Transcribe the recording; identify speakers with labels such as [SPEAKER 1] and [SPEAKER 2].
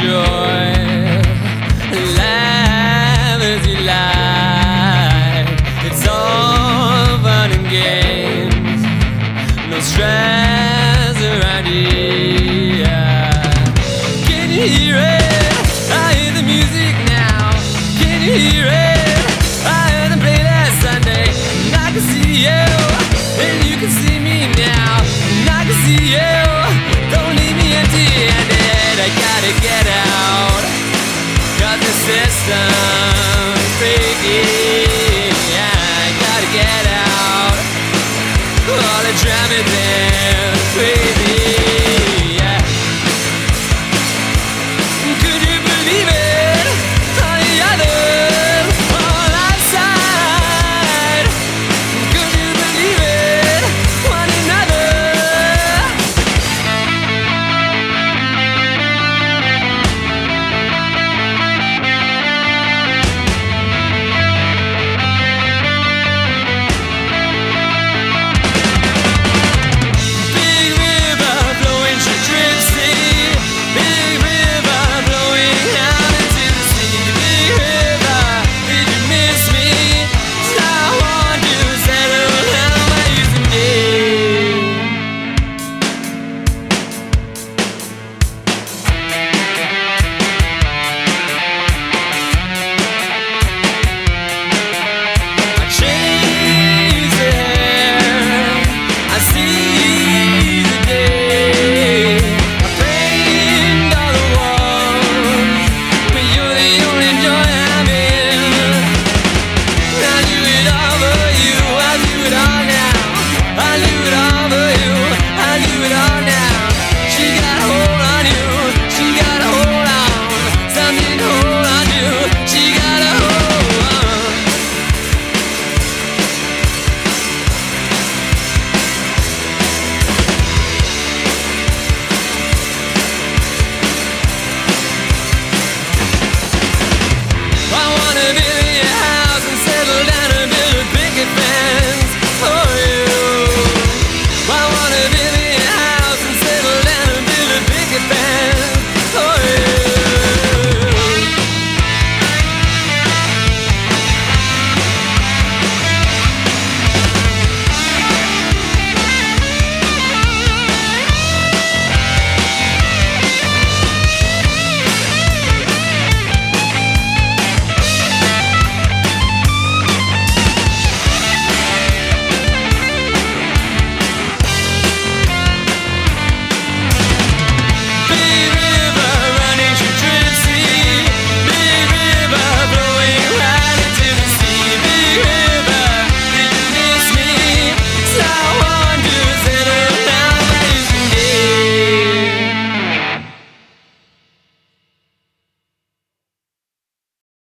[SPEAKER 1] Joy. As you like. It's all fun and games. No stress around here. Can you hear it? I hear the music now. Can you hear it? I gotta get out. Got the system's freaky.